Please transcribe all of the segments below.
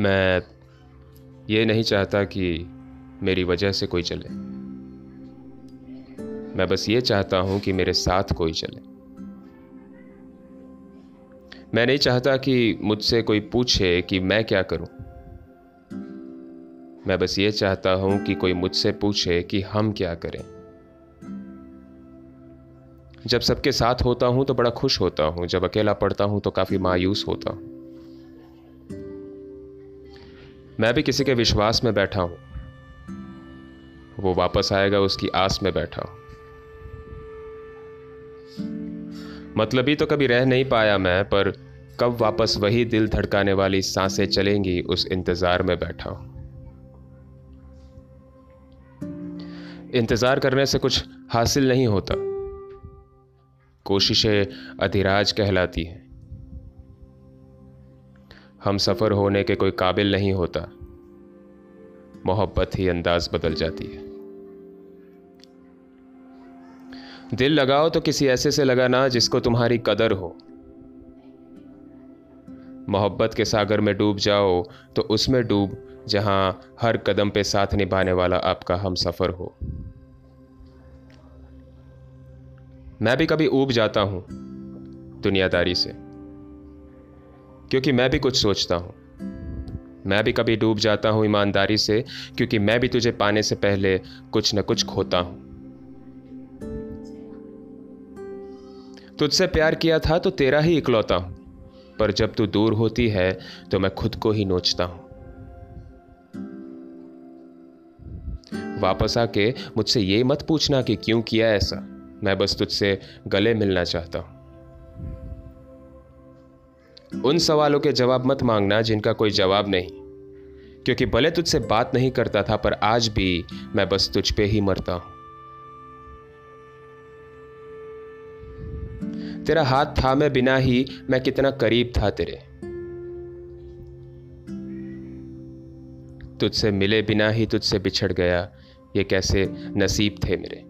मैं ये नहीं चाहता कि मेरी वजह से कोई चले। मैं बस ये चाहता हूँ कि मेरे साथ कोई चले। मैं नहीं चाहता कि मुझसे कोई पूछे कि मैं क्या करूँ। मैं बस ये चाहता हूँ कि कोई मुझसे पूछे कि हम क्या करें। जब सबके साथ होता हूँ तो बड़ा खुश होता हूँ, जब अकेला पढ़ता हूँ तो काफ़ी मायूस होता हूँ। मैं भी किसी के विश्वास में बैठा हूँ। वो वापस आएगा, उसकी आस में बैठा हूँ। मतलब ही तो कभी रह नहीं पाया मैं, पर कब वापस वही दिल धड़काने वाली साँसें चलेंगी, उस इंतज़ार में बैठा हूँ। इंतज़ार करने से कुछ हासिल नहीं होता। कोशिशें अधिराज कहलाती हैं। हम सफ़र होने के कोई काबिल नहीं होता। मोहब्बत ही अंदाज बदल जाती है। दिल लगाओ तो किसी ऐसे से लगाना जिसको तुम्हारी कदर हो। मोहब्बत के सागर में डूब जाओ तो उसमें डूब, जहाँ हर कदम पे साथ निभाने वाला आपका हम सफ़र हो। मैं भी कभी ऊब जाता हूँ दुनियादारी से। क्योंकि मैं भी कुछ सोचता हूँ। मैं भी कभी डूब जाता हूँ ईमानदारी से, क्योंकि मैं भी तुझे पाने से पहले कुछ न कुछ खोता हूँ। तुझसे प्यार किया था तो तेरा ही इकलौता हूँ, पर जब तू दूर होती है तो मैं खुद को ही नोचता हूँ। वापस आके मुझसे ये मत पूछना कि क्यों किया ऐसा, मैं बस तुझसे गले मिलना चाहता हूँ। उन सवालों के जवाब मत मांगना जिनका कोई जवाब नहीं। क्योंकि भले तुझसे बात नहीं करता था, पर आज भी मैं बस तुझ पे ही मरता हूँ। तेरा हाथ था मैं बिना ही, मैं कितना करीब था तेरे। तुझसे मिले बिना ही तुझसे बिछड़ गया, ये कैसे नसीब थे मेरे।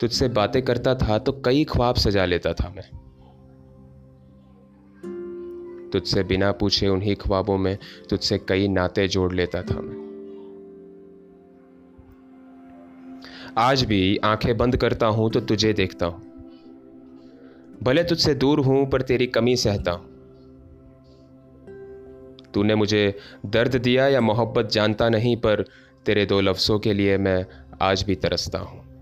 तुझसे बातें करता था तो कई ख्वाब सजा लेता था मैं। तुझसे बिना पूछे उन्हीं ख्वाबों में तुझसे कई नाते जोड़ लेता था मैं। आज भी आँखें बंद करता हूँ तो तुझे देखता हूँ। भले तुझसे दूर हूँ पर तेरी कमी सहता हूँ। तूने मुझे दर्द दिया या मोहब्बत जानता नहीं पर तेरे दो लफ्ज़ों के लिए मैं आज भी तरसता हूँ।